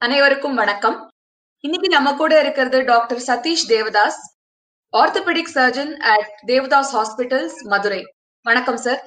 அனைவருக்கும் வணக்கம். இன்னைக்கு நம்ம கூட இருக்கிறது doctor Satish Devadas orthopaedic surgeon at Devadas hospitals Madurai. வணக்கம் சார்.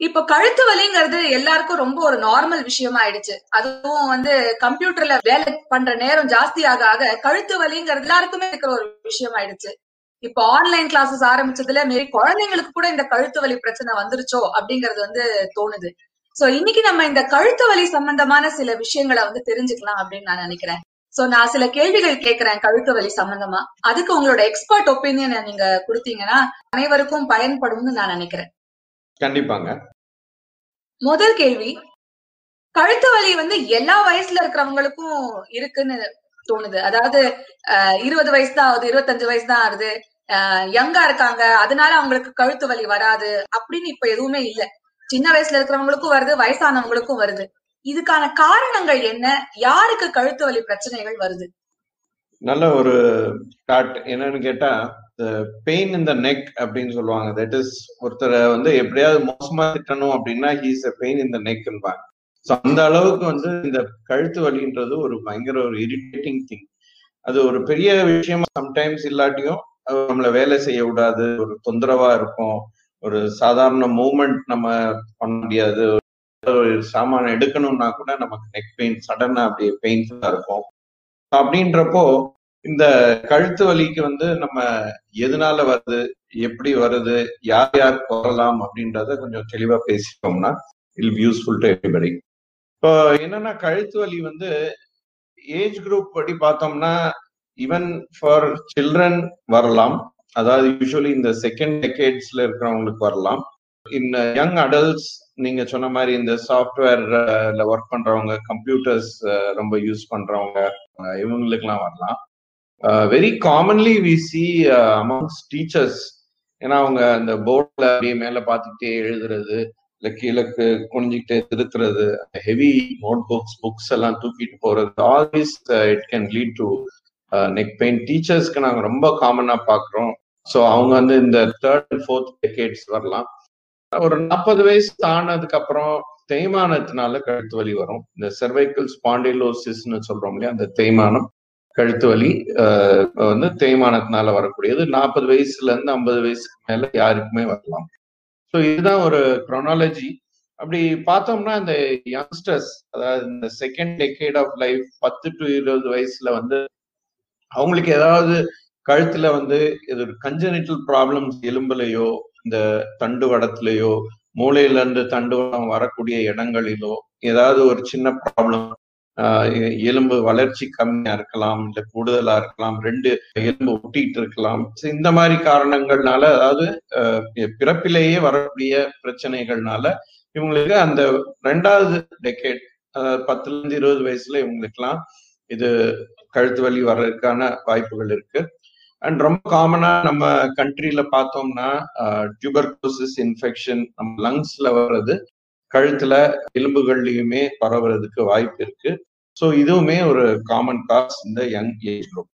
இப்ப கழுத்து வலிங்கிறது எல்லாருக்கும் ரொம்ப ஒரு நார்மல் விஷயமா ஆயிடுச்சு. அதுவும் வந்து கம்ப்யூட்டர்ல வேலை பண்ற நேரம் ஜாஸ்தி ஆக ஆக கழுத்து வலிங்கிறது எல்லாருக்குமே இருக்கிற ஒரு விஷயம் ஆயிடுச்சு. இப்போ ஆன்லைன் கிளாஸஸ் ஆரம்பிச்சதுல மேரி குழந்தைங்களுக்கு கூட இந்த கழுத்து வலி பிரச்சனை வந்துருச்சோ அப்படிங்கறது வந்து தோணுது. சோ இன்னைக்கு நம்ம இந்த கழுத்து வலி சம்பந்தமான சில விஷயங்களை வந்து தெரிஞ்சுக்கலாம் அப்படின்னு நான் நினைக்கிறேன். சோ நான் சில கேள்விகள் கேட்கிறேன் கழுத்து வலி சம்பந்தமா. அதுக்கு உங்களோட எக்ஸ்பர்ட் ஒப்பீனியனை நீங்க கொடுத்தீங்கன்னா அனைவருக்கும் பயன்படும்னு நான் நினைக்கிறேன். கண்டிப்பாங்க. முதல் கேள்வி கழுத்து வலி வந்து எல்லா வயசுல இருக்கிறவங்களுக்கும் இருக்குன்னு தோணுது. அதாவது இருபது வயசு தான் ஆகுது இருபத்தஞ்சு வயசு தான் ஆகுது. யங்கா இருக்காங்க அதனால அவங்களுக்கு கழுத்து வலி வராது அப்படின்னு இப்ப எதுவுமே இல்ல. சின்ன வயசுல இருக்கிறவங்களுக்கும் வருது வயசானவங்களுக்கும் வருது. இதுக்கான காரணங்கள் என்ன? யாருக்கு கழுத்து வலி பிரச்சனைகள் வருது? நல்ல ஒரு டாட் என்னன்னு கேட்டா பெயின் இந்த நெக் அப்படின்னு சொல்லுவாங்க. தட் இஸ் ஒருத்தரை வந்து எப்படியாவது மோசமா திட்டணும் அப்படின்னா ஹீஸ் அ பெயின் இந்த நெக்ன்பாங்க ஸோ அந்த அளவுக்கு வந்து இந்த கழுத்து வலின்றது ஒரு பயங்கர ஒரு இரிட்டேட்டிங் திங் அது ஒரு பெரிய விஷயமா சம்டைம்ஸ் இல்லாட்டியும் நம்மளை நம்மள வேலை செய்ய விடாது ஒரு தொந்தரவா இருக்கும். ஒரு சாதாரண மூமெண்ட் நம்ம பண்ண முடியாது. ஒரு சாமான எடுக்கணும்னா கூட நமக்கு நெக் பெயின் சடனா அப்படியே பெயின்ஃபுல்லா இருக்கும். அப்படின்றப்போ இந்த கழுத்து வலிக்கு வந்து நம்ம எதனால வருது எப்படி வருது யார் யார் வரலாம் அப்படின்றத கொஞ்சம் தெளிவா பேசிட்டோம்னா இல் யூஸ்ஃபுல் டு எவ்ரிபடி இப்போ என்னன்னா கழுத்து வலி வந்து ஏஜ் குரூப் படி பார்த்தோம்னா ஈவன் ஃபார் சில்ட்ரன் வரலாம். அதாவது யூஸ்வலி இந்த செகண்ட் டெக்கேட்ஸ்ல இருக்கிறவங்களுக்கு வரலாம். இந்த யங் அடல்ட்ஸ் நீங்க சொன்ன மாதிரி இந்த சாஃப்ட்வேர்ல ஒர்க் பண்றவங்க கம்ப்யூட்டர்ஸ் ரொம்ப யூஸ் பண்றவங்க இவங்களுக்குலாம் இவங்களுக்கெல்லாம் வரலாம். Very commonly we see amongst teachers ஏன்னா அவங்க அந்த போர்டில் அப்படியே மேல பார்த்துக்கிட்டே எழுதுறது இல்ல கீழே குனிஞ்சிக்கிட்டே திருத்துறது ஹெவி நோட் புக்ஸ் புக்ஸ் எல்லாம் தூக்கிட்டு போறது always it can lead to neck pain டீச்சர்ஸ்க்கு நாங்க ரொம்ப காமனா பாக்குறோம் ஸோ அவங்க வந்து இந்த தேர்ட் அண்ட் ஃபோர்த் டெக்கேட்ஸ் வரலாம். ஒரு நாற்பது வயசு ஆனதுக்கு அப்புறம் தேய்மானத்தினால கழுத்து வலி வரும். இந்த செர்வைக்கல் ஸ்பாண்டிலோசிஸ்ன்னு சொல்றோம் இல்லையா அந்த தேய்மானம் கழுத்து வலி uh, வந்து தேய்மானத்தினால வரக்கூடியது. நாற்பது வயசுல இருந்து ஐம்பது வயசுக்கு மேல யாருக்குமே வரலாம். ஸோ இதுதான் ஒரு க்ரொனாலஜி அப்படி பார்த்தோம்னா இந்த யங்ஸ்டர்ஸ் அதாவது இந்த செகண்ட் டெக்கேட் ஆஃப் லைஃப் பத்து டு இருபது வயசுல வந்து அவங்களுக்கு ஏதாவது கழுத்துல வந்து இது ஒரு கஞ்சனிட்டல் ப்ராப்ளம்ஸ் எலும்புலையோ இந்த தண்டு வடத்துலையோ மூளையில இருந்து தண்டுவடம் வரக்கூடிய இடங்களிலோ ஏதாவது ஒரு சின்ன ப்ராப்ளம் எலும்பு வளர்ச்சி கம்மியா இருக்கலாம் இல்ல கூடுதலா இருக்கலாம் ரெண்டு எலும்பு ஒட்டிட்டு இருக்கலாம். இந்த மாதிரி காரணங்கள்னால அதாவது பிறப்பிலேயே வரக்கூடிய பிரச்சனைகள்னால இவங்களுக்கு அந்த ரெண்டாவது டெக்கேட் பத்துல இருந்து இருபது வயசுல இவங்களுக்குலாம் இது கழுத்து வலி வர்றதுக்கான வாய்ப்புகள் இருக்கு. அண்ட் ரொம்ப காமனா நம்ம கண்ட்ரில பார்த்தோம்னா டியூபர்கோசிஸ் இன்ஃபெக்ஷன் நம்ம லங்ஸ்ல வர்றது கழுத்துல எலும்புகள்லயுமே பரவுறதுக்கு வாய்ப்பு இருக்கு. ஸோ இதுவுமே ஒரு காமன் காஸ் இந்த யங் ஏஜ் குரூப்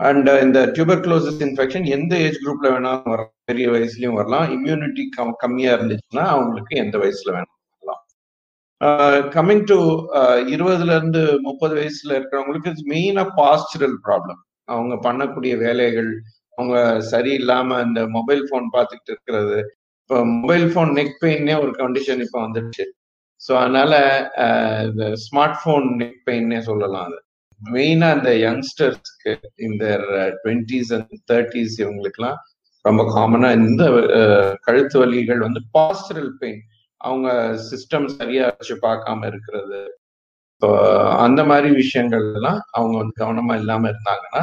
அண்ட் இந்த டியூபர்குலோசிஸ் இன்ஃபெக்ஷன் எந்த ஏஜ் குரூப்ல வேணாலும் வரலாம் பெரிய வயசுலயும் வரலாம். இம்யூனிட்டி கம்மியா இருந்துச்சுன்னா அவங்களுக்கு எந்த வயசுல வேணும் Uh, கம்மிங் டு uh, இருபதுல இருந்து முப்பது வயசுல இருக்கிறவங்களுக்கு மெயினா பாஸ்டரல் ப்ராப்ளம் அவங்க பண்ணக்கூடிய வேலைகள் அவங்க சரியில்லாம இந்த மொபைல் ஃபோன் பார்த்துக்கிட்டு இருக்கிறது. இப்போ மொபைல் ஃபோன் நெக் பெயின்னே ஒரு கண்டிஷன் இப்போ வந்துடுச்சு ஸோ அதனால uh, இந்த ஸ்மார்ட் ஃபோன் நெக் பெயின்னே சொல்லலாம் அது. மெயினா இந்த யங்ஸ்டர்ஸ்க்கு இந்த டுவெண்ட்டீஸ் அண்ட் தேர்ட்டிஸ் இவங்களுக்குலாம் ரொம்ப காமனா இந்த கழுத்து வலிகள் வந்து பாஸ்டரல் பெயின் அவங்க சிஸ்டம் சரியா வச்சு பார்க்காம இருக்கிறது. இப்போ அந்த மாதிரி விஷயங்கள் எல்லாம் அவங்க வந்து கவனமா இல்லாம இருந்தாங்கன்னா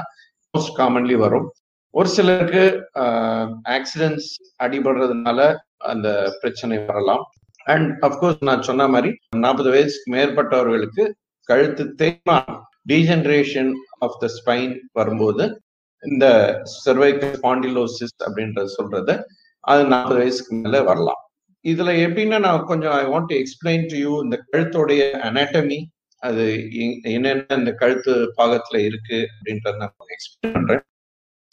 மோஸ்ட் காமன்லி வரும். ஒரு சிலருக்கு ஆக்சிடென்ட்ஸ் அடிபடுறதுனால அந்த பிரச்சனை வரலாம். அண்ட் அப்கோர்ஸ் நான் சொன்ன மாதிரி நாற்பது வயசுக்கு மேற்பட்டவர்களுக்கு கழுத்து தேய்மானம் டீஜென்ரேஷன் ஆஃப் த ஸ்பைன் வரும்போது இந்த செர்வைக்கல் ஸ்பாண்டிலோசிஸ் அப்படின்றது சொல்றது அது நாற்பது வயசுக்கு மேல வரலாம். இதுல எப்படின்னா நான் கொஞ்சம் I want to explain to you இந்த கழுத்தோடைய அனாட்டமி அது என்னென்ன இந்த கழுத்து பாகத்துல இருக்கு அப்படின்றத நான் எக்ஸ்பிளைன் பண்றேன்.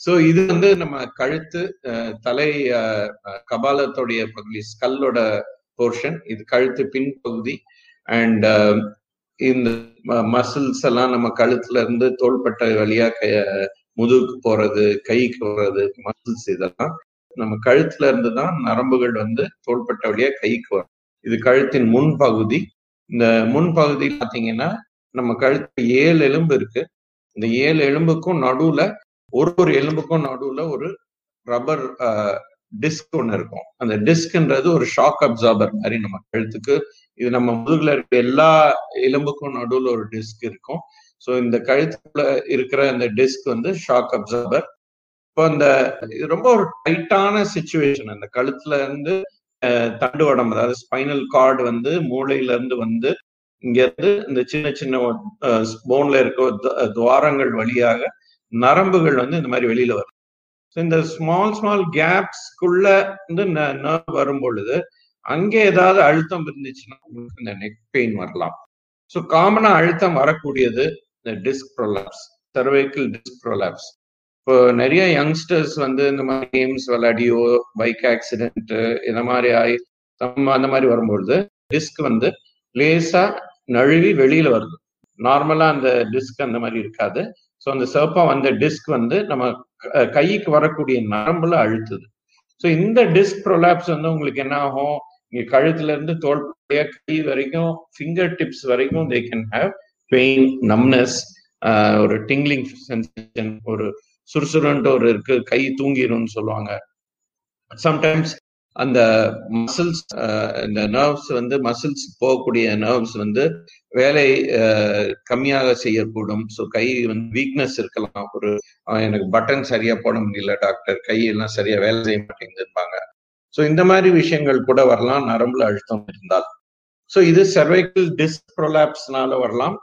ஸோ இது வந்து நம்ம கழுத்து தலை அஹ், கபாலத்தோடைய பகுதி ஸ்கல்லோட போர்ஷன் இது கழுத்து பின்பகுதி. அண்ட் இந்த மசில்ஸ் எல்லாம் நம்ம கழுத்துல இருந்து தோள்பட்டை வழியா கைய முதுகுக்கு போறது கைக்கு போறது மசில்ஸ் இதெல்லாம். நம்ம கழுத்துல இருந்து தான் நரம்புகள் வந்து தோள்பட்ட வழியா கைக்கு வரும். இது கழுத்தின் முன்பகுதி. இந்த முன்பகுதி பாத்தீங்கன்னா நம்ம கழுத்து ஏழு எலும்பு இருக்கு. இந்த ஏழு எலும்புக்கும் நடுவுல ஒரு ஒரு எலும்புக்கும் நடுவுல ஒரு ரப்பர் டிஸ்க் ஒன்று இருக்கும். அந்த டிஸ்க்ன்றது ஒரு ஷாக் அப்சார்பர் மாதிரி நம்ம கழுத்துக்கு இது நம்ம முதுகுல இருக்க எல்லா எலும்புக்கும் நடுவுல ஒரு டிஸ்க் இருக்கும். ஸோ இந்த கழுத்துல இருக்கிற அந்த டிஸ்க் வந்து ஷாக் அப்சார்பர் இப்போ அந்த இது ரொம்ப ஒரு டைட்டான சுச்சுவேஷன் அந்த கழுத்துல இருந்து தண்டு உடம்பு அதாவது ஸ்பைனல் கார்டு வந்து மூளையில இருந்து வந்து இங்க இருந்து இந்த சின்ன சின்ன போன்ல இருக்க துவாரங்கள் வழியாக நரம்புகள் வந்து இந்த மாதிரி வெளியில வரும். இந்த ஸ்மால் ஸ்மால் கேப்ஸ்குள்ள வந்து நர்வ் வரும் பொழுது அங்கே ஏதாவது அழுத்தம் இருந்துச்சுன்னா உங்களுக்கு இந்த நெக் பெயின் வரலாம். ஸோ காமனா அழுத்தம் வரக்கூடியது இந்த disc prolapse cervical disc prolapse இப்போ நிறைய யங்ஸ்டர்ஸ் வந்து இந்த மாதிரி கேம்ஸ் விளையாடியோ பைக் ஆக்சிடென்ட் இந்த மாதிரி ஆகி அந்த மாதிரி வரும்பொழுது டிஸ்க் வந்து லேசா நழுவி வெளியில வருது. நார்மலா அந்த டிஸ்க் அந்த மாதிரி இருக்காது. ஸோ அந்த சர்ப்பம் வந்த டிஸ்க் வந்து நம்ம கைக்கு வரக்கூடிய நரம்புல அழுத்துது. ஸோ இந்த டிஸ்க் ப்ரொலாப்ஸ் வந்து உங்களுக்கு என்ன ஆகும்? இங்க கழுத்துல இருந்து தோல் கை வரைக்கும் ஃபிங்கர் டிப்ஸ் வரைக்கும் they can have pain numbness ஒரு டிங்லிங் சென்சேஷன் ஒரு சுறுசுறுன்ட்டு ஒரு இருக்கு கை தூங்கிடும்னு சொல்லுவாங்க. சம்டைம்ஸ் அந்த மசில்ஸ் இந்த நர்வ்ஸ் வந்து மசில்ஸ் போகக்கூடிய நர்வ்ஸ் வந்து வேலை கம்மியாக செய்யக்கூடும். ஸோ கை வந்து வீக்னஸ் இருக்கலாம். ஒரு எனக்கு பட்டன் சரியா போட முடியல டாக்டர் கையெல்லாம் சரியா வேலை செய்ய மாட்டேங்குதுப்பாங்க ஸோ இந்த மாதிரி விஷயங்கள் கூட வரலாம். நரம்புல அழுத்தம் இருந்தால். ஸோ இது சர்வைக்கல் டிஸ்க் ப்ரொலாப்ஸ்னால வரலாம்.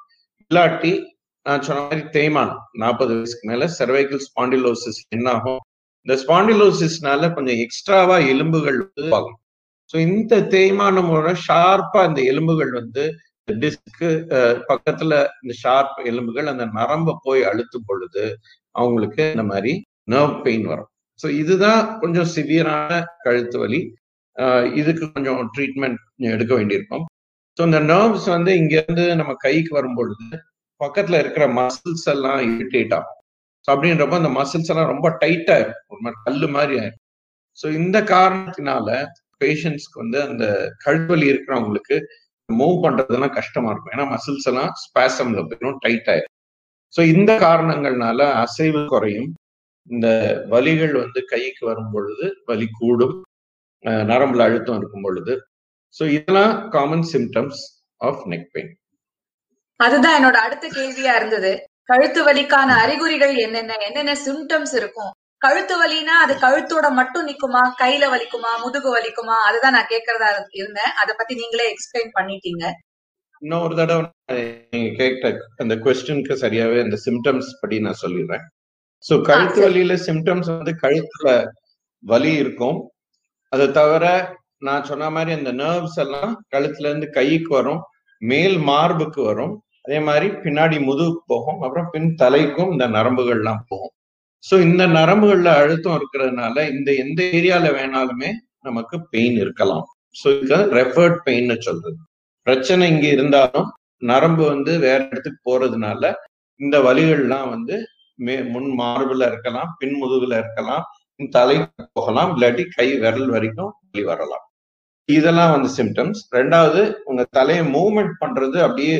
இல்லாட்டி நான் சொன்ன மாதிரி தேய்மானம் நாற்பது வயசுக்கு மேல செர்வைக்கல் ஸ்பாண்டிலோசிஸ் என்ன ஆகும் இந்த ஸ்பாண்டிலோசிஸ்னால கொஞ்சம் எக்ஸ்ட்ராவா எலும்புகள் வந்து ஆகும் ஸோ இந்த தேய்மானமோட ஷார்ப்பா இந்த எலும்புகள் வந்து டிஸ்க்கு பக்கத்துல இந்த ஷார்ப் எலும்புகள் அந்த நரம்ப போய் அழுத்தும் பொழுது அவங்களுக்கு இந்த மாதிரி நர்வ் பெயின் வரும். ஸோ இதுதான் கொஞ்சம் சிவியரான கழுத்து வலி. இதுக்கு கொஞ்சம் ட்ரீட்மெண்ட் எடுக்க வேண்டியிருக்கும். ஸோ இந்த நர்வ்ஸ் வந்து இங்க இருந்து நம்ம கைக்கு வரும் பொழுது பக்கத்துல இருக்கிற மசில்ஸ் எல்லாம் இரிட்டேட் ஆகும். ஸோ அப்படின்றப்ப அந்த மசில்ஸ் எல்லாம் ரொம்ப டைட்டா இருக்கும். ஒரு மாதிரி கல்லு மாதிரி ஆயிரும். ஸோ இந்த காரணத்தினால பேஷண்ட்ஸ்க்கு வந்து அந்த கழுவலி இருக்கிறவங்களுக்கு மூவ் பண்றதுலாம் கஷ்டமா இருக்கும். ஏன்னா மசில்ஸ் எல்லாம் ஸ்பேசம்ல போயிடும் டைட் ஆயிரும். ஸோ இந்த காரணங்கள்னால அசைவு குறையும். இந்த வலிகள் வந்து கைக்கு வரும் பொழுது வலி கூடும். நரம்புல அழுத்தம் இருக்கும் பொழுது. ஸோ இதெல்லாம் common symptoms of neck pain அதுதான் என்னோட அடுத்த கேள்வியா இருந்தது. கழுத்து வலிக்கான அறிகுறிகள் என்னென்ன? என்னென்ன சிம்டம்ஸ் இருக்கும்? கழுத்து வலினா அது கழுத்தோட மட்டும் நிக்குமா? கையில வலிக்குமா? முதுகு வலிக்குமா? அதுதான் நான் கேட்கறதா இருந்தேன். அதை பத்தி நீங்களே எக்ஸ்பிளைன் பண்ணிட்டீங்க. இன்னொரு தடவை நீங்க கேட்ட அந்த கொஸ்டினுக்கு சரியாவே அந்த சிம்டம்ஸ் படி நான் சொல்லிடுறேன். ஸோ கழுத்து வலியில சிம்டம்ஸ் வந்து கழுத்துல வலி இருக்கும். அதை தவிர நான் சொன்ன மாதிரி அந்த நர்வ்ஸ் எல்லாம் கழுத்துல இருந்து கைக்கு வரும். மேல் மார்புக்கு வரும். அதே மாதிரி பின்னாடி முதுகுக்கு போகும் அப்புறம் பின் தலைக்கும் இந்த நரம்புகள்லாம் போகும். ஸோ இந்த நரம்புகள்ல அழுத்தம் இருக்கிறதுனால இந்த எந்த ஏரியால வேணாலுமே நமக்கு பெயின் இருக்கலாம். ஸோ இது ரெஃபர்ட் பெயின்னு சொல்றது. பிரச்சனை இங்க இருந்தாலும் நரம்பு வந்து வேற இடத்துக்கு போறதுனால இந்த வலிகள்லாம் வந்து மே முன் மார்புல இருக்கலாம் பின் முதுகுல இருக்கலாம் தலை போகலாம் இல்லாட்டி கை விரல் வரைக்கும் வலி வரலாம். இதெல்லாம் வந்து சிம்டம்ஸ் ரெண்டாவது உங்க தலையை மூவ்மெண்ட் பண்றது அப்படியே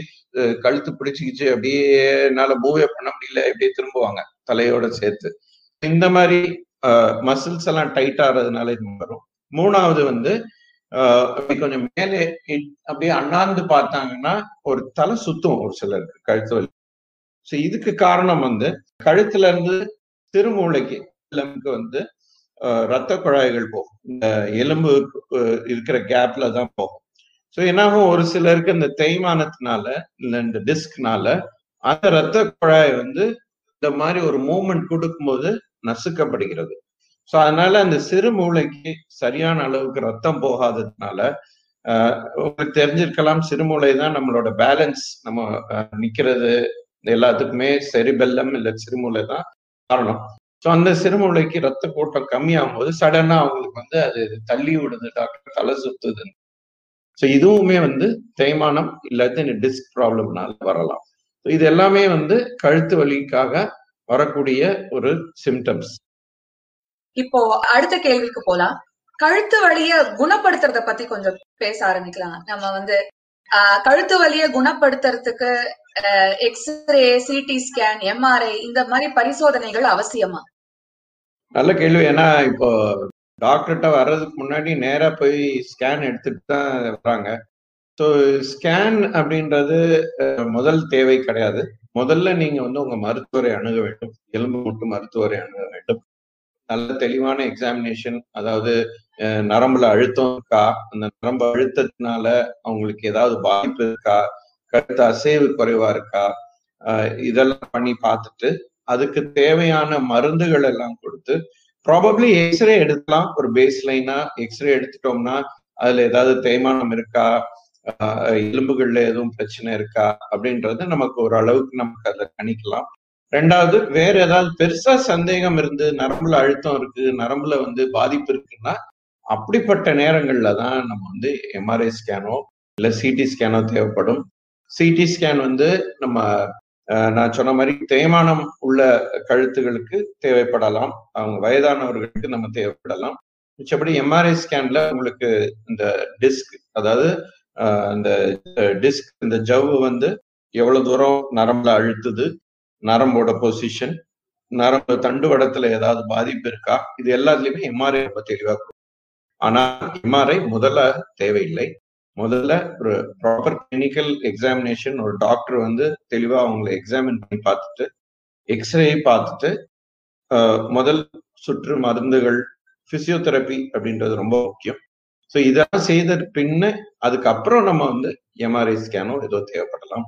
கழுத்து பிடிச்சிக்கிச்சு அப்படியே என்னால மூவே பண்ண முடியல அப்படியே திரும்புவாங்க தலையோட சேர்த்து. இந்த மாதிரி மசில்ஸ் எல்லாம் டைட் ஆறதுனால இது வரும். மூணாவது வந்து கொஞ்சம் மேலே அப்படியே அண்ணாந்து பார்த்தாங்கன்னா ஒரு தலை சுத்தும் ஒரு சிலருக்கு கழுத்து வலி. ஸோ இதுக்கு காரணம் வந்து கழுத்துல இருந்து திருமூளைக்கு வந்து ரத்த குழாய்கள் போகும். இந்த எலும்பு இருக்கிற கேப்ல தான் போகும். ஸோ என்னாகும்? ஒரு சிலருக்கு இந்த தேய்மானத்தினால இல்லை இந்த டிஸ்க்னால அந்த ரத்த குழாய் வந்து இந்த மாதிரி ஒரு மூமெண்ட் கொடுக்கும்போது நசுக்கப்படுகிறது. ஸோ அதனால அந்த சிறு மூளைக்கு சரியான அளவுக்கு ரத்தம் போகாததுனால உங்களுக்கு தெரிஞ்சிருக்கலாம் சிறுமூளை தான் நம்மளோட பேலன்ஸ் நம்ம நிக்கிறது எல்லாத்துக்குமே செரிபெல்லம் இல்லை சிறுமூளை தான் காரணம். ஸோ அந்த சிறுமூளைக்கு ரத்த கூட்டம் கம்மியாகும் போது சடனா அவங்களுக்கு வந்து அது தள்ளி விடுது டாக்டர் தலை சுத்துது ஸோ இதுவுமே வந்து தேய்மானம் இல்லாட்டி டிஸ்க் ப்ராப்ளம்னால வரலாம். ஸோ இது எல்லாமே வந்து கழுத்து வலிக்காக வரக்கூடிய ஒரு சிம்டம்ஸ் இப்போ அடுத்த கேள்விக்கு போலாம். கழுத்து வலிய குணப்படுத்துறத பத்தி கொஞ்சம் பேச ஆரம்பிக்கலாம். நம்ம வந்து ஆஹ், கழுத்து வலிய குணப்படுத்துறதுக்கு X ray CT scan MRI இந்த மாதிரி பரிசோதனைகள் அவசியமா? நல்ல கேள்வி. ஏன்னா இப்போ டாக்டர்கிட்ட வர்றதுக்கு முன்னாடி நேரா போய் ஸ்கேன் எடுத்துட்டு தான் வர்றாங்க ஸோ ஸ்கேன் அப்படின்றது முதல் தேவை கிடையாது. முதல்ல நீங்க வந்து உங்க மருத்துவரை அணுக வேண்டும். எலும்பு முட்டு மருத்துவரை அணுக வேண்டும். நல்ல தெளிவான எக்ஸாமினேஷன் அதாவது நரம்புல அழுத்தம் இருக்கா? அந்த நரம்பு அழுத்தத்தினால அவங்களுக்கு ஏதாவது பாதிப்பு இருக்கா? கழுத்து அசைவு குறைவா இருக்கா? இதெல்லாம் பண்ணி பார்த்துட்டு அதுக்கு தேவையான மருந்துகள் எல்லாம் கொடுத்து ப்ராபப்ளி எக்ஸ்ரே எடுக்கலாம். ஒரு பேஸ் லைனா எக்ஸ்ரே எடுத்துட்டோம்னா அதுல ஏதாவது தேய்மானம் இருக்கா? எலும்புகள்ல எதுவும் பிரச்சனை இருக்கா? அப்படின்றது நமக்கு ஒரு அளவுக்கு நமக்கு அதை கணிக்கலாம். ரெண்டாவது வேற ஏதாவது பெருசா சந்தேகம் இருந்து நரம்புல அழுத்தம் இருக்கு நரம்புல வந்து பாதிப்பு இருக்குன்னா அப்படிப்பட்ட நேரங்கள்ல தான் நம்ம வந்து எம்ஆர்ஐ ஸ்கேனோ இல்ல சிடி ஸ்கேனோ தேவைப்படும். சிடி ஸ்கேன் வந்து நம்ம அஹ், நான் சொன்ன மாதிரி தேய்மானம் உள்ள கழுத்துகளுக்கு தேவைப்படலாம். அவங்க வயதானவர்களுக்கு நம்ம தேவைப்படலாம். மிச்சபடி எம்ஆர்ஐ ஸ்கேன்ல உங்களுக்கு இந்த டிஸ்க் அதாவது இந்த டிஸ்க் இந்த ஜவ்வு வந்து எவ்வளவு தூரம் நரம்புல அழுத்துது நரம்போட பொசிஷன் நரம்பு தண்டுவடத்துல ஏதாவது பாதிப்பு இருக்கா? இது எல்லாத்துலயுமே எம்ஆர்ஐ ரொம்ப தெளிவா ஆனா எம்ஆர்ஐ முதல்ல தேவையில்லை. முதல்ல ஒரு ப்ராப்பர் கிளினிக்கல் எக்ஸாமினேஷன் ஒரு டாக்டர் வந்து தெளிவாக அவங்களை எக்ஸாமின் பண்ணி பார்த்துட்டு எக்ஸ்ரே பார்த்துட்டு முதல் சுற்று மருந்துகள் பிசியோதெரப்பி அப்படின்றது ரொம்ப முக்கியம். ஸோ இதெல்லாம் செய்த பின்னு அதுக்கப்புறம் நம்ம வந்து எம்ஆர்ஐ ஸ்கேனோ ஏதோ தேவைப்படலாம்.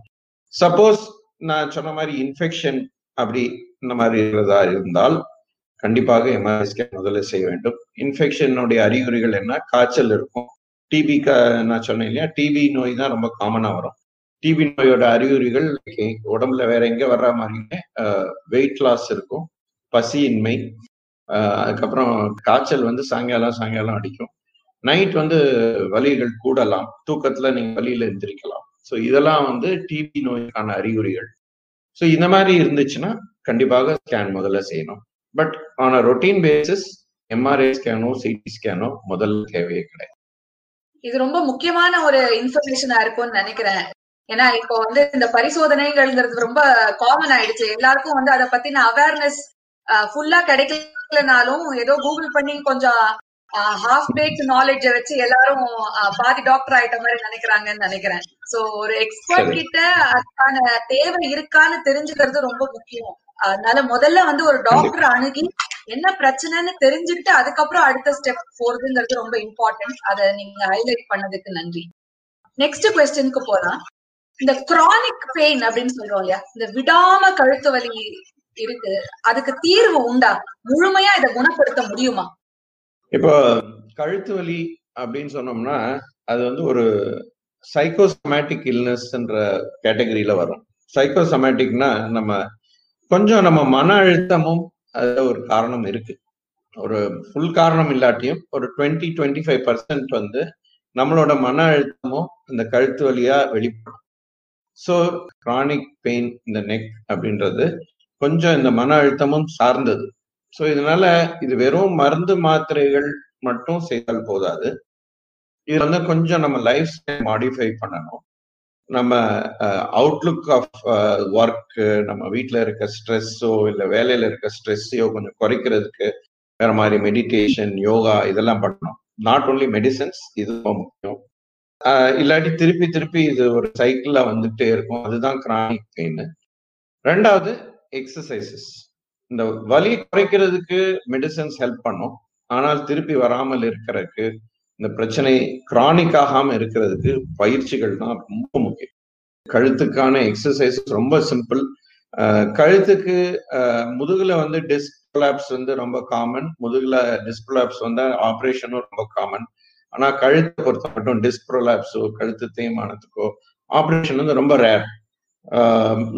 சப்போஸ் நான் சொன்ன மாதிரி இன்ஃபெக்ஷன் அப்படி இந்த மாதிரி இருக்கிறதா இருந்தால் கண்டிப்பாக எம்ஆர்ஐ ஸ்கேன் முதல்ல செய்ய வேண்டும். இன்ஃபெக்ஷனுடைய அறிகுறிகள் என்ன? காய்ச்சல் இருக்கும். டிபி நான் சொன்னேன் இல்லையா? டிபி நோய் தான் ரொம்ப காமனாக வரும். டிபி நோயோட அறிகுறிகள் உடம்புல வேற எங்க வர்ற மாதிரியுமே வெயிட் லாஸ் இருக்கும் பசியின்மை அதுக்கப்புறம் காய்ச்சல் வந்து சாயங்காலம் சாயங்காலம் அடிக்கும். நைட் வந்து வலிகள் கூடலாம். தூக்கத்துல நீங்க வலியில எந்திரிக்கலாம். ஸோ இதெல்லாம் வந்து டிபி நோய்க்கான அறிகுறிகள். ஸோ இந்த மாதிரி இருந்துச்சுன்னா கண்டிப்பாக ஸ்கேன் முதல்ல செய்யணும். But on routine basis MRI ஸ்கேனோ CT ஸ்கேனோ முதல்ல தேவையே கிடையாது. இது ரொம்ப முக்கியமான ஒரு இன்ஃபர்மேஷனா இருக்கும்னு நினைக்கிறேன். ஏன்னா இப்போ வந்து இந்த பரிசோதனைகள்ங்கிறது ரொம்ப காமன் ஆயிடுச்சு. எல்லாருக்கும் வந்து அதை பத்தின அவேர்னஸ் ஃபுல்லா கிடைக்கலனாலும் ஏதோ கூகுள் பண்ணி கொஞ்சம் ஹாஃப் பேக் நாலேஜ வச்சு எல்லாரும் பாதி டாக்டர் ஆயிட்ட மாதிரி நினைக்கிறாங்கன்னு நினைக்கிறேன். சோ ஒரு எக்ஸ்பர்ட். கிட்ட அதுக்கான தேவை இருக்கான்னு தெரிஞ்சுக்கிறது ரொம்ப முக்கியம். அதனால முதல்ல வந்து ஒரு டாக்டர் அணுகி என்ன பிரச்சனைன்னு தெரிஞ்சுக்கிட்டு அதுக்கப்புறம் அடுத்த ஸ்டெப் போறதுங்கிறது ரொம்ப இம்பார்ட்டன்ட் அதை நீங்க ஹைலைட் பண்ணதுக்கு நன்றி. நெக்ஸ்ட் கொஸ்டினுக்கு போலாம். இந்த கிரானிக் பெயின் அப்படின்னு சொல்றோம் இல்லையா? இந்த விடாம கழுத்து வலி இருக்கு. அதுக்கு தீர்வு உண்டா? முழுமையா இதை குணப்படுத்த முடியுமா? இப்போ கழுத்து வலி அப்படின்னு சொன்னோம்னா அது வந்து ஒரு சைக்கோசமேட்டிக் இல்னஸ்ன்ற கேட்டகரியில வரும். சைக்கோசமேட்டிக்னா நம்ம கொஞ்சம் நம்ம மன அழுத்தமும் அதுல ஒரு காரணம் இருக்கு. ஒரு ஃபுல் காரணம் இல்லாட்டியும் ஒரு டுவெண்ட்டி டுவெண்ட்டி ஃபைவ் பர்சன்ட் வந்து நம்மளோட மன அழுத்தமும் இந்த கழுத்து வழியா வெளிப்படும். ஸோ கிரானிக் பெயின் இந்த நெக் அப்படின்றது கொஞ்சம் இந்த மன அழுத்தமும் சார்ந்தது. ஸோ இதனால இது வெறும் மருந்து மாத்திரைகள் மட்டும் செய்தால் போதாது. இது வந்து கொஞ்சம் நம்ம லைஃப் ஸ்டைல் மாடிஃபை பண்ணணும். நம்ம அவுட்லுக் ஆஃப் ஒர்க் நம்ம வீட்டில் இருக்க ஸ்ட்ரெஸ்ஸோ இல்லை வேலையில இருக்க ஸ்ட்ரெஸ்ஸையோ கொஞ்சம் குறைக்கிறதுக்கு வேற மாதிரி மெடிடேஷன் யோகா இதெல்லாம் பண்ணணும். நாட் ஓன்லி மெடிசன்ஸ் இது ரொம்ப முக்கியம். இல்லாட்டி திருப்பி திருப்பி இது ஒரு சைக்கிள்ல வந்துட்டே இருக்கும். அதுதான் கிரானிக் பெயின் ரெண்டாவது எக்ஸசைசஸ் இந்த வலி குறைக்கிறதுக்கு மெடிசன்ஸ் ஹெல்ப் பண்ணும். ஆனால் திருப்பி வராமல் இருக்கிறதுக்கு இந்த பிரச்சனை கிரானிக் ஆகாம இருக்கிறதுக்கு பயிற்சிகள் தான் ரொம்ப முக்கியம். கழுத்துக்கான எக்ஸசைஸ் ரொம்ப சிம்பிள் கழுத்துக்கு முதுகுல வந்து டிஸ்க் வந்து ரொம்ப காமன் முதுகுல டிஸ்க் வந்து ஆப்ரேஷனும் ரொம்ப காமன் ஆனா கழுத்தை பொறுத்த மட்டும் டிஸ்ப்ரோலாப்ஸோ கழுத்து தேய்மானத்துக்கோ ஆப்ரேஷன் வந்து ரொம்ப ரேர்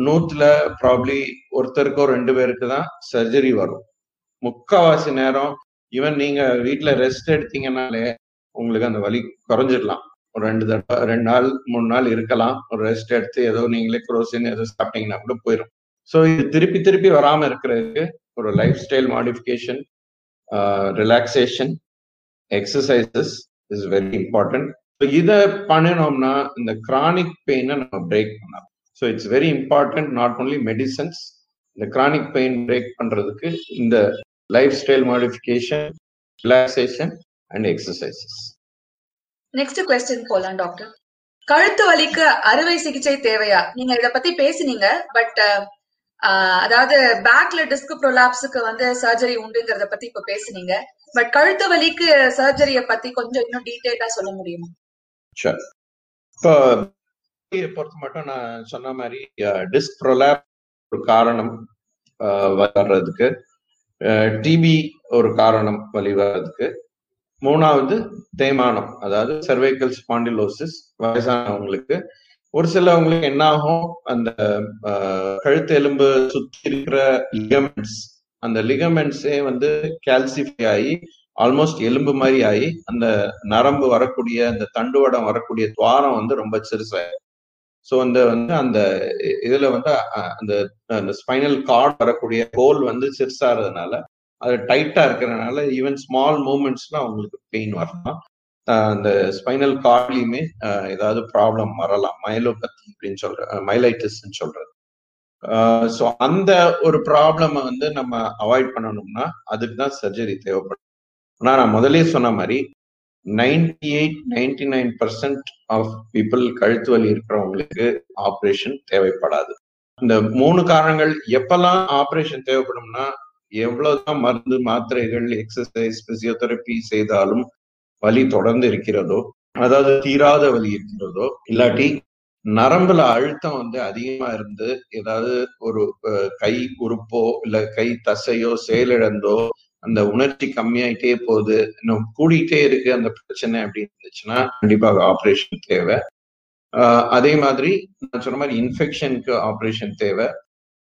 நூத்துல ப்ராப்ளி ஒருத்தருக்கோ ரெண்டு பேருக்கு தான் சர்ஜரி வரும். முக்காவாசி நேரம் ஈவன் நீங்க வீட்டுல ரெஸ்ட் எடுத்தீங்கன்னாலே உங்களுக்கு அந்த வலி குறைஞ்சிடலாம். ஒரு ரெண்டு தடவை ரெண்டு நாள் மூணு நாள் இருக்கலாம். ஒரு ரெஸ்ட் எடுத்து ஏதோ நீங்களே குரோசின் ஏதோ சாப்பிட்டீங்கன்னா கூட போயிடும் ஸோ இது திருப்பி திருப்பி வராமல் இருக்கிறதுக்கு ஒரு life style modification relaxation exercises is very important so இதை பண்ணினோம்னா இந்த கிரானிக் பெயினை நம்ம பிரேக் பண்ணலாம். So it's very important not only medicines இந்த கிரானிக் பெயின் பிரேக் பண்றதுக்கு இந்த life style modification relaxation and exercises next question போலாம் டாக்டர் கழுத்து வலிக்கு அறுவை சிகிச்சை தேவையா? நீங்க இத பத்தி பேசினீங்க பட் அதாவது பேக்ல டிஸ்க் ப்ரொலாப்ஸுக்கு வந்து சர்ஜரி உண்டுங்கிறத பத்தி இப்ப பேசுனீங்க. பட் கழுத்து வலிக்கு சர்ஜரிய பத்தி கொஞ்சம் இன்னும் டீடைலா சொல்ல முடியுமா? இப்போ பொறுத்த மட்டும் நான் சொன்ன மாதிரி டிஸ்க் ப்ரொலாப் ஒரு காரணம் வர்றதுக்கு டிபி ஒரு காரணம் வழி வர்றதுக்கு மூணாவது தேய்மானம் அதாவது சர்வைக்கல் ஸ்பாண்டிலோசிஸ் வயசானவங்களுக்கு. ஒரு சிலவங்களுக்கு என்ன ஆகும் அந்த கழுத்து எலும்பு சுத்தி இருக்கிற லிகமெண்ட்ஸ் அந்த லிகமெண்ட்ஸே வந்து கால்சிஃபை ஆகி ஆல்மோஸ்ட் எலும்பு மாதிரி ஆகி அந்த நரம்பு வரக்கூடிய அந்த தண்டுவடம் வரக்கூடிய துவாரம் வந்து ரொம்ப சிறுசாயிடும். ஸோ அந்த வந்து அந்த இதுல வந்து அந்த அந்த ஸ்பைனல் கார்டு வரக்கூடிய கோல் வந்து சிறுசாகிறதுனால அது டைட்டா இருக்கிறதுனால ஈவன் ஸ்மால் மூமெண்ட்ஸ்லாம் அவங்களுக்கு பெயின் வரலாம். அந்த ஸ்பைனல் கார்ட்லயுமே ஏதாவது ப்ராப்ளம் வரலாம். மயலோபத்தி அப்படின்னு சொல்ற மைலைட்டிஸ்ன்னு சொல்றது. ஸோ அந்த ஒரு ப்ராப்ளம் வந்து நம்ம அவாய்ட் பண்ணணும்னா அதுக்கு தான் சர்ஜரி தேவைப்படும். ஆனால் நான் முதலே சொன்ன மாதிரி ninety eight ninety nine percent of people கழுத்து வலி இருக்கிறவங்களுக்கு ஆப்ரேஷன் தேவைப்படாது. இந்த மூணு காரணங்கள் எப்பெல்லாம் ஆப்ரேஷன் தேவைப்படும்னா எவ்வளவுதான் மருந்து மாத்திரைகள் எக்ஸசைஸ் பிசியோதெரப்பி செய்தாலும் வலி தொடர்ந்து இருக்கிறதோ அதாவது தீராத வலி இருக்கிறதோ இல்லாட்டி நரம்புல அழுத்தம் வந்து அதிகமா இருந்து ஏதாவது ஒரு கை உறுப்போ இல்ல கை தசையோ செயலிழந்தோ அந்த உணர்ச்சி கம்மியாயிட்டே போகுது இன்னும் கூடிட்டே இருக்கு அந்த பிரச்சனை அப்படின்னு இருந்துச்சுன்னா கண்டிப்பாக ஆப்ரேஷன் தேவை. அதே மாதிரி நான் சொன்ன மாதிரி இன்ஃபெக்ஷனுக்கு ஆப்ரேஷன் தேவை.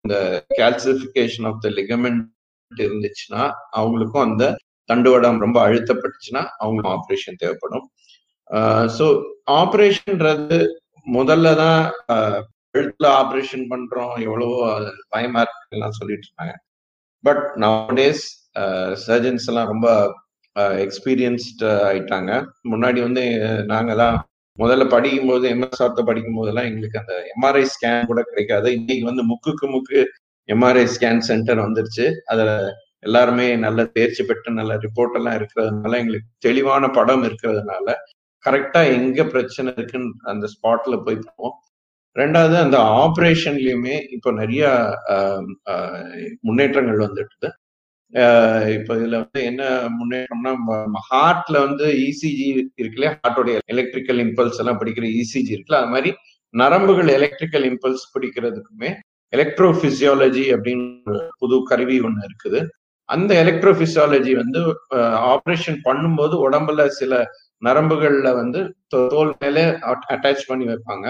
இந்த கால்சிபிகேஷன் ஆஃப் த லிகமெண்ட் இருந்துச்சுன்னா அவங்களுக்கும் அந்த தண்டுவடம் ரொம்ப அழுத்தப்பட்டுச்சுன்னா அவங்களுக்கும் ஆப்ரேஷன் தேவைப்படும். ஸோ ஆப்ரேஷன்ன்றது முதல்ல தான் எழுத்துல ஆப்ரேஷன் பண்றோம் எவ்வளவோ பயமா இருக்குலாம் சொல்லிட்டு இருக்காங்க பட் நவடேஸ் சர்ஜன்ஸ் எல்லாம் ரொம்ப எக்ஸ்பீரியன்ஸ்ட் ஆயிட்டாங்க. முன்னாடி வந்து நாங்கெல்லாம் முதல்ல படிக்கும் போது எம்எஸ்ஆர்த்த படிக்கும் போதெல்லாம் எங்களுக்கு அந்த எம்ஆர்ஐ ஸ்கேன் கூட கிடைக்காது. இன்னைக்கு வந்து முக்குக்கு முக்கு எம்ஆர்ஐ ஸ்கேன் சென்டர் வந்துருச்சு. அதுல எல்லாருமே நல்ல தேர்ச்சி பெற்று நல்ல ரிப்போர்ட் எல்லாம் இருக்கிறதுனால எங்களுக்கு தெளிவான படம் இருக்கிறதுனால கரெக்டா எங்க பிரச்சனை இருக்குன்னு அந்த ஸ்பாட்ல போய் போவோம் ரெண்டாவது அந்த ஆப்ரேஷன்லயுமே இப்போ நிறைய முன்னேற்றங்கள் வந்துட்டு இப்போ இதுல வந்து என்ன முன்னேற்றம்னா ஹார்ட்ல வந்து இசிஜி இருக்குல்ல ஹார்ட்டோடைய எலக்ட்ரிக்கல் இம்பல்ஸ் எல்லாம் பிடிக்கிற இசிஜி இருக்குல்ல அது மாதிரி நரம்புகள் எலக்ட்ரிக்கல் இம்பல்ஸ் பிடிக்கிறதுக்குமே எலக்ட்ரோபிசியாலஜி அப்படின்னு புது கருவி ஒன்று இருக்குது. அந்த எலக்ட்ரோபிசியாலஜி வந்து ஆப்ரேஷன் பண்ணும்போது உடம்புல சில நரம்புகள்ல வந்து தோல் மேலே அட்டாச் பண்ணி வைப்பாங்க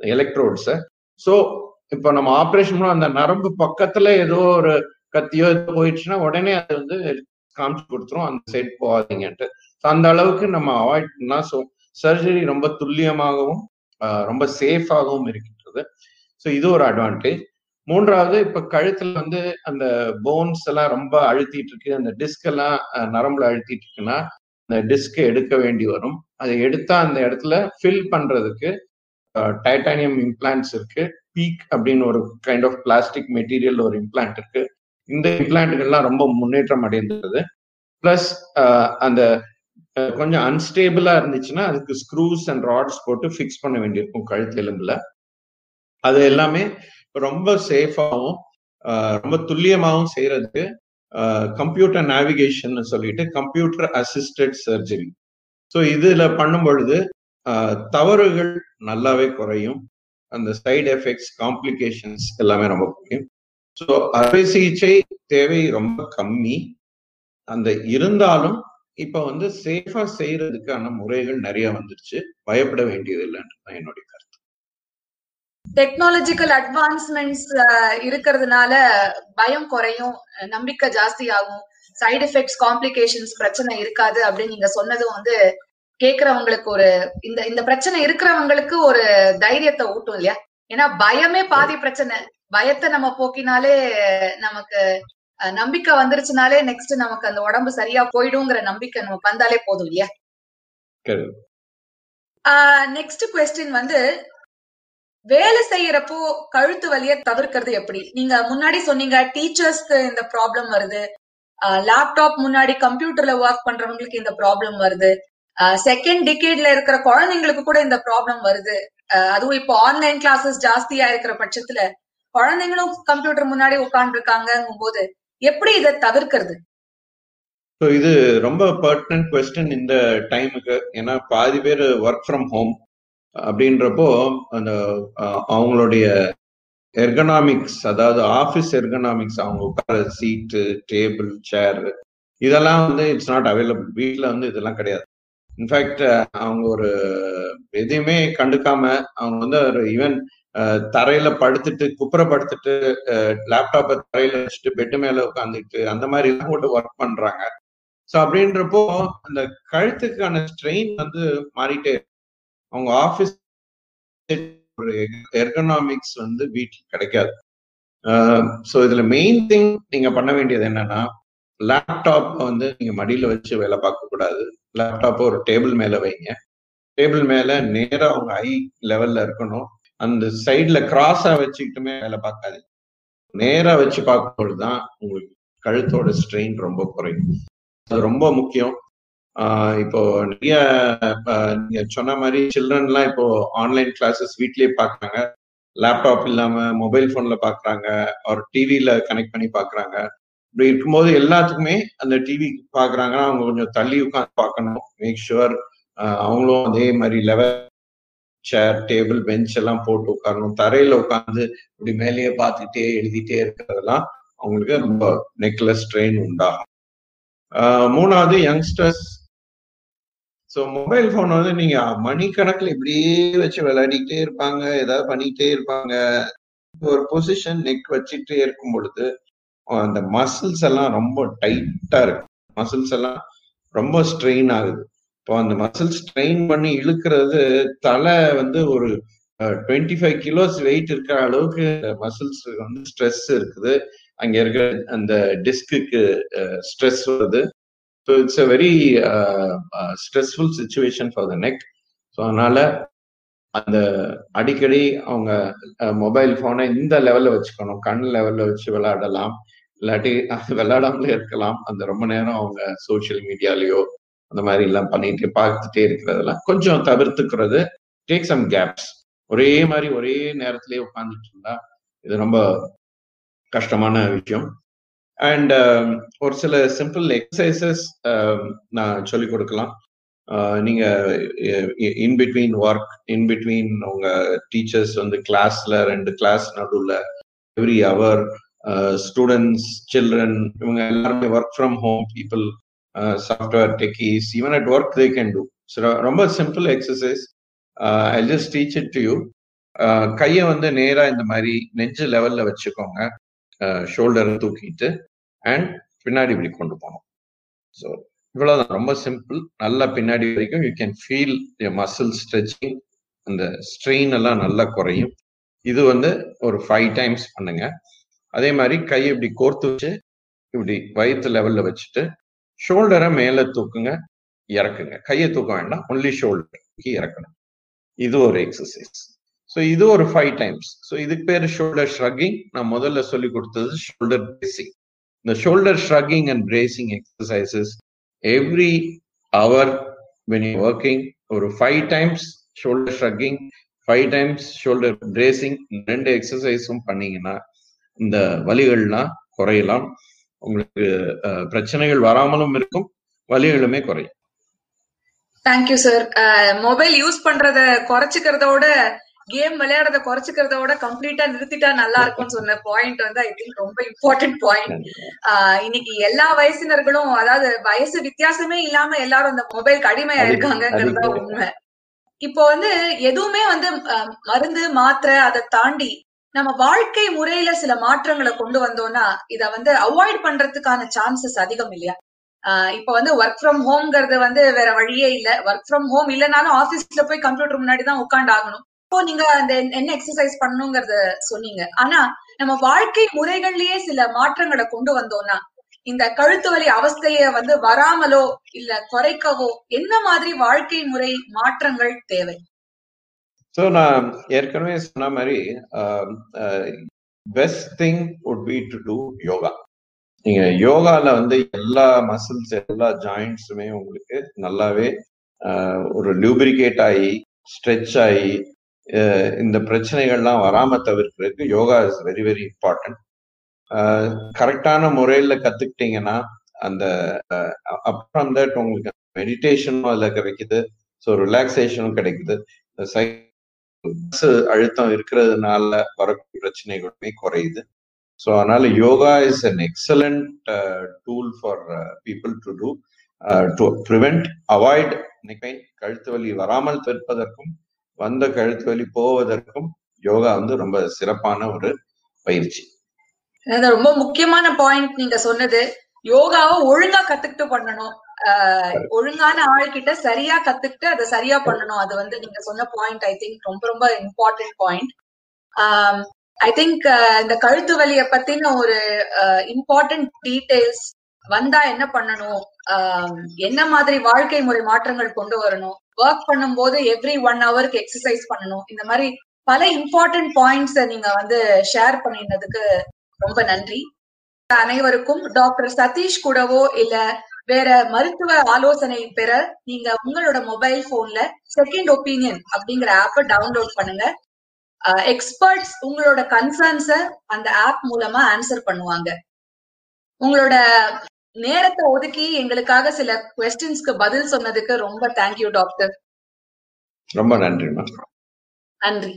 எலக்ட்ரோட்ஸை ஸோ இப்போ நம்ம ஆப்ரேஷன் பண்ண அந்த நரம்பு பக்கத்துல ஏதோ ஒரு கத்தியோ ஏதோ போயிடுச்சுன்னா உடனே அது வந்து காமிச்சு கொடுத்துரும் அந்த சைட் போகாதீங்கன்ட்டு. ஸோ அந்த அளவுக்கு நம்ம அவாய்ட் பண்ணா ஸோ சர்ஜரி ரொம்ப துல்லியமாகவும் ரொம்ப சேஃபாகவும் இருக்கின்றது. ஸோ இது ஒரு அட்வான்டேஜ் மூன்றாவது இப்ப கழுத்துல வந்து அந்த போன்ஸ் எல்லாம் ரொம்ப அழுத்திட்டு இருக்கு. அந்த டிஸ்க் எல்லாம் நரம்புல அழுத்திட்டு இருக்குன்னா அந்த டிஸ்க் எடுக்க வேண்டி வரும். அதை எடுத்தா அந்த இடத்துல ஃபில் பண்றதுக்கு டைட்டானியம் இம்பிளான்ட்ஸ் இருக்கு. பீக் அப்படின்னு ஒரு கைண்ட் ஆஃப் பிளாஸ்டிக் மெட்டீரியல் ஒரு இம்ப்ளான்ட் இருக்கு. இந்த இம்பிளான்ட்டுகள்லாம் ரொம்ப முன்னேற்றம் அடைந்தது. பிளஸ் அந்த கொஞ்சம் அன்ஸ்டேபிளா இருந்துச்சுன்னா அதுக்கு ஸ்க்ரூஸ் அண்ட் ராட்ஸ் போட்டு ஃபிக்ஸ் பண்ண வேண்டியிருக்கும் கழுத்து எலும்புல. அது எல்லாமே ரொம்ப சேஃபாகவும் ரொம்ப துல்லியமாகவும் செய்யறதுக்கு கம்ப்யூட்டர் நேவிகேஷன் சொல்லிட்டு கம்ப்யூட்டர் அசிஸ்டட் சர்ஜரி ஸோ இதுல பண்ணும் பொழுது தவறுகள் நல்லாவே குறையும். அந்த சைடு எஃபெக்ட்ஸ் காம்ப்ளிகேஷன்ஸ் எல்லாமே ரொம்ப குறையும். ஸோ அறுவை சிகிச்சை தேவை ரொம்ப கம்மி. அந்த இருந்தாலும் இப்ப வந்து சேஃபா செய்யறதுக்கான முறைகள் நிறைய வந்துருச்சு. பயப்பட வேண்டியது இல்லைன்னு என்னுடைய கருத்து. டெக்னாலஜிக்கல் அட்வான்ஸ்மெண்ட்ஸ் இருக்கிறதுனால பயம் குறையும் நம்பிக்கை ஜாஸ்தி ஆகும் சைடு எஃபெக்ட்ஸ் காம்ப்ளிகேஷன்ஸ் பிரச்சனை இருக்காது அப்படின்னு நீங்க சொன்னதும் வந்து கேக்குறவங்களுக்கு ஒரு இந்த இந்த பிரச்சனை இருக்கிறவங்களுக்கு ஒரு தைரியத்தை ஊட்டும் இல்லையா? ஏன்னா பயமே பாதி பிரச்சனை. பயத்தை நம்ம போக்கினாலே நமக்கு நம்பிக்கை வந்துருச்சுனாலே நெக்ஸ்ட் நமக்கு அந்த உடம்பு சரியா போயிடுங்கிற நம்பிக்கை நமக்கு வந்தாலே போதும் இல்லையா. நெக்ஸ்ட் கொஸ்டின் வந்து வேலை செய்யறப்போ கழுத்து வலிய தவிர்க்கிறது எப்படி? நீங்க முன்னாடி சொன்னீங்க டீச்சர்ஸ்க்கு இந்த ப்ராப்ளம் வருது. லேப்டாப் முன்னாடி கம்ப்யூட்டர்ல ஒர்க் பண்றவங்களுக்கு இந்த ப்ராப்ளம் வருது. செகண்ட் டிகேட்ல இருக்கிற குழந்தைங்களுக்கு கூட இந்த ப்ராப்ளம் வருது. அஹ் அதுவும் இப்போ ஆன்லைன் கிளாஸஸ் ஜாஸ்தியா இருக்கிற பட்சத்துல குழந்தைங்களும் கம்ப்யூட்டர் முன்னாடி உட்கார்ந்து இருக்காங்கும் போது எப்படி இதை தவிர்க்கிறது? ஸோ இது ரொம்ப பர்டனன்ட் கொஸ்டின் இந்த டைமுக்கு ஏன்னா பாதி பேர் ஒர்க் ஃப்ரம் ஹோம் அப்படின்றப்போ அந்த அவங்களுடைய எர்கனாமிக்ஸ் அதாவது ஆஃபீஸ் எர்கனாமிக்ஸ் அவங்க உட்கார சீட்டு டேபிள் சேர் இதெல்லாம் வந்து இட்ஸ் நாட் அவைலபிள் வீட்டில் வந்து இதெல்லாம் கிடையாது. இன்ஃபேக்ட் அவங்க ஒரு எதையுமே கண்டுக்காம அவங்க வந்து ஒரு ஈவன் தரையில படுத்துட்டு குப்புற படுத்துட்டு லேப்டாப்பை தரையில வச்சுட்டு பெட்டு மேல உட்காந்துட்டு அந்த மாதிரி எல்லாம் கூட ஒர்க் பண்றாங்க. ஸோ அப்படின்றப்போ அந்த கழுத்துக்கான ஸ்ட்ரெயின் வந்து மாறிட்டே அவங்க ஆஃபீஸ் ஒரு எர்கனாமிக்ஸ் வந்து வீட்டில் கிடைக்காது. ஸோ இதுல மெயின் திங் நீங்க பண்ண வேண்டியது என்னன்னா லேப்டாப் வந்து நீங்க மடியில வச்சு வேலை பார்க்க கூடாது. லேப்டாப்பை ஒரு டேபிள் மேல வைங்க. டேபிள் மேல நேரா அவங்க ஹை லெவல்ல இருக்கணும். அந்த சைட்ல கிராஸா வச்சுக்கிட்டுமே வேலை பார்க்காது. நேரா வச்சு பார்க்கும்பொழுது தான் உங்களுக்கு கழுத்தோட ஸ்ட்ரெயின் ரொம்ப குறையும். அது ரொம்ப முக்கியம். இப்போ நிறைய நீங்க சொன்ன மாதிரி சில்ட்ரன்லாம் இப்போ ஆன்லைன் கிளாஸஸ் வீட்லயே பாக்குறாங்க. லேப்டாப் இல்லாம மொபைல் போன்ல பாக்குறாங்க ஒரு டிவில கனெக்ட் பண்ணி பாக்குறாங்க. இப்படி இருக்கும்போது எல்லாத்துக்குமே அந்த டிவி பாக்குறாங்கன்னா அவங்க கொஞ்சம் தள்ளி உட்காந்து பார்க்கணும். மேக் ஷுவர் அவங்களும் அதே மாதிரி லெவல் சேர் டேபிள் பெஞ்ச் எல்லாம் போட்டு உட்காரணும். தரையில உட்காந்து இப்படி மேலேயே பார்த்துட்டே எழுதிட்டே இருக்கிறதெல்லாம் அவங்களுக்கு ரொம்ப நெக்லஸ் ஸ்ட்ரெயின் உண்டாகும் மூணாவது யங்ஸ்டர்ஸ் ஸோ மொபைல் ஃபோன் வந்து நீங்க மணிக்கணக்கில் இப்படியே வச்சு விளையாடிக்கிட்டே இருப்பாங்க ஏதாவது பண்ணிக்கிட்டே இருப்பாங்க. ஒரு பொசிஷன் நெக் வச்சுட்டே இருக்கும் பொழுது அந்த மசில்ஸ் எல்லாம் ரொம்ப டைட்டா இருக்கு மசில்ஸ் எல்லாம் ரொம்ப ஸ்ட்ரெயின் ஆகுது. இப்போ அந்த மசில் ஸ்ட்ரெயின் பண்ணி இழுக்கிறது தலை வந்து ஒரு டுவெண்ட்டி ஃபைவ் கிலோஸ் வெயிட் இருக்கிற அளவுக்கு மசில்ஸ் வந்து ஸ்ட்ரெஸ் இருக்குது. அங்க இருக்கிற அந்த டிஸ்க்கு ஸ்ட்ரெஸ் வருது. So it's a very stressful situation for the neck so அதனால அந்த அடிக்கடி அவங்க மொபைல் ஃபோனை இந்த லெவல்ல வச்சுக்கணும். கண் லெவல்ல வச்சு விளையாடலாம். இல்லாட்டி விளையாடாமலே இருக்கலாம். அந்த ரொம்ப நேரம் அவங்க சோசியல் மீடியாலயோ அந்த மாதிரி எல்லாம் பண்ணிட்டு பார்த்துட்டே இருக்கிறதெல்லாம் கொஞ்சம் தவிர்த்துக்கிறது. டேக் சம் கேப்ஸ் ஒரே மாதிரி ஒரே நேரத்திலே உட்காந்துட்டு இருந்தா இது ரொம்ப கஷ்டமான விஷயம். அண்ட் um, ஒரு சில சிம்பிள் எக்ஸசைசஸ் um, நான் சொல்லிக் கொடுக்கலாம். Uh, நீங்க in between work in between உங்க டீச்சர்ஸ் வந்து கிளாஸ்ல ரெண்டு கிளாஸ் நடுவில் எவ்ரி அவர் ஸ்டூடெண்ட்ஸ் சில்ட்ரன் இவங்க எல்லாருமே work from home people software techies even at work they can do ரொம்ப simple exercise I just teach it to you கையை வந்து நேரா இந்த மாதிரி நெஞ்சு லெவல்ல வச்சுக்கோங்க. ஷோல்டரை தூக்கிட்டு அண்ட் பின்னாடி இப்படி கொண்டு போகணும். ஸோ இவ்வளோதான் ரொம்ப சிம்பிள் நல்லா பின்னாடி வரைக்கும் you can feel muscle stretching அந்த ஸ்ட்ரெயின் எல்லாம் நல்லா குறையும். இது வந்து ஒரு ஃபைவ் டைம்ஸ் பண்ணுங்க. அதே மாதிரி கையை இப்படி கோர்த்து வச்சு இப்படி வயிற்று லெவல்ல வச்சுட்டு ஷோல்டரை மேலே தூக்குங்க இறக்குங்க. கையை தூக்க வேண்டாம். ஒன்லி ஷோல்டருக்கு இறக்கணும். இது ஒரு எக்ஸசைஸ் ஸோ இது ஒரு ஃபைவ் டைம்ஸ் ஸோ இதுக்கு பேர் ஷோல்டர் ஷ்ரக்கிங் நான் முதல்ல சொல்லி கொடுத்தது ஷோல்டர் பிரேசிங் இந்த shoulder shrugging and bracing exercises every hour when you working ஒரு five times shoulder shrugging five times shoulder bracing ரெண்டு எக்ஸசைஸும் பண்ணீங்கன்னா இந்த வலிகள்லாம் குறையலாம். உங்களுக்கு பிரச்சனைகள் வராமலும் இருக்கும் வலிகளுமே குறையும். தேங்க்யூ சார் மொபைல் யூஸ் பண்றத குறைச்சிக்கிறதோட கேம் விளையாடுறத குறைச்சிக்கிறதோட கம்ப்ளீட்டா நிறுத்திட்டா நல்லா இருக்கும்னு சொன்ன பாயிண்ட் வந்து ஐ திங்க் ரொம்ப இம்பார்ட்டன்ட் பாயிண்ட் இன்னைக்கு எல்லா வயசினர்களும் அதாவது வயசு வித்தியாசமே இல்லாம எல்லாரும் அந்த மொபைலுக்கு அடிமையா இருக்காங்கிறத உண்மை. இப்போ வந்து எதுவுமே வந்து மருந்து மாத்திரை அதை தாண்டி நம்ம வாழ்க்கை முறையில சில மாற்றங்களை கொண்டு வந்தோம்னா இத வந்து அவாய்ட் பண்றதுக்கான சான்சஸ் அதிகம் இல்லையா? இப்ப வந்து ஒர்க் ஃப்ரம் ஹோம்ங்கிறது வந்து வேற வழியே இல்ல. ஒர்க் ஃப்ரம் ஹோம் இல்லைனாலும் ஆபீஸ்ல போய் கம்ப்யூட்டர் முன்னாடி தான் உட்காந்து ஆகணும். இப்போ நீங்க அந்த என்ன எக்ஸசைஸ் பண்ணணுங்கிறத சொன்னீங்க. ஆனா நம்ம வாழ்க்கை முறைகள்லயே சில மாற்றங்களை கொண்டு வந்தோம்னா இந்த கழுத்து வலி அவஸ்தைய வந்து வராமலோ இல்ல குறைக்கவோ என்ன மாதிரி வாழ்க்கை முறை மாற்றங்கள் தேவை? ஸோ நான் ஏற்கனவே சொன்ன மாதிரி best thing would be to do yoga நீங்க யோகால வந்து எல்லா மசில்ஸ் எல்லா ஜாயிண்ட்ஸுமே உங்களுக்கு நல்லாவே ஒரு லூபிரிகேட் ஆகி ஸ்ட்ரெச் ஆகி இந்த பிரச்சனைகள்லாம் வராம தவிர்க்கிறதுக்கு yoga is very very important கரெக்டான முறையில கத்துக்கிட்டீங்கன்னா அந்த அப்புறம் தட் உங்களுக்கு மெடிடேஷனும் அதுல கிடைக்குது. ஸோ ரிலாக்ஸேஷனும் கிடைக்குது. அழுத்தம் இருக்கிறதுனால வரக்கூடிய பிரச்சனைகளுமே குறையுது. ஸோ அதனால yoga is an excellent tool for people to do to prevent avoid pain கழுத்து வலி வராமல் தவிர்ப்பதற்கும் வந்த கழுத்து வலி போவதற்கும் யோகா வந்து ரொம்ப சிறப்பான ஒரு பயிற்சி. ரொம்ப முக்கியமான பாயிண்ட் நீங்க சொன்னது. யோகாவை ஒழுங்கா கத்துக்கிட்டு பண்ணணும். ஒழுங்கான ஆள்கிட்ட சரியா கத்துக்கிட்டு அதை சரியா பண்ணணும். அது வந்து நீங்க சொன்ன பாயிண்ட் ஐ திங்க் ரொம்ப ரொம்ப இம்பார்ட்டன்ட் பாயிண்ட் ஐ திங்க் இந்த கழுத்து வலிய பத்தின ஒரு இம்பார்ட்டன்ட் டீடைல்ஸ் வந்தா என்ன பண்ணணும்? என்ன மாதிரி வாழ்க்கை முறை மாற்றங்கள் கொண்டு வரணும்? ஒர்க் பண்ணும்போது எவ்ரி ஒன் ஹவருக்கு எக்ஸசைஸ் பண்ணணும். இந்த மாதிரி பல இம்பார்ட்டன்ட் பாயிண்ட்ஸ் நீங்க வந்து ஷேர் பண்ணினதுக்கு ரொம்ப நன்றி. அனைவருக்கும் டாக்டர் சதீஷ் கூடவோ இல்ல வேற மருத்துவ ஆலோசனை பெற நீங்க உங்களோட மொபைல் போன்ல செகண்ட் ஒப்பீனியன் அப்படிங்கிற ஆப்ப டவுன்லோட் பண்ணுங்க. எக்ஸ்பர்ட்ஸ் உங்களோட கன்சர்ன்ஸ அந்த ஆப் மூலமா ஆன்சர் பண்ணுவாங்க. உங்களோட நேரத்தை ஒதுக்கி எங்களுக்காக சில கொஸ்டின்ஸ்க்கு பதில் சொன்னதுக்கு ரொம்ப தேங்க்யூ டாக்டர் ரொம்ப நன்றி நன்றி.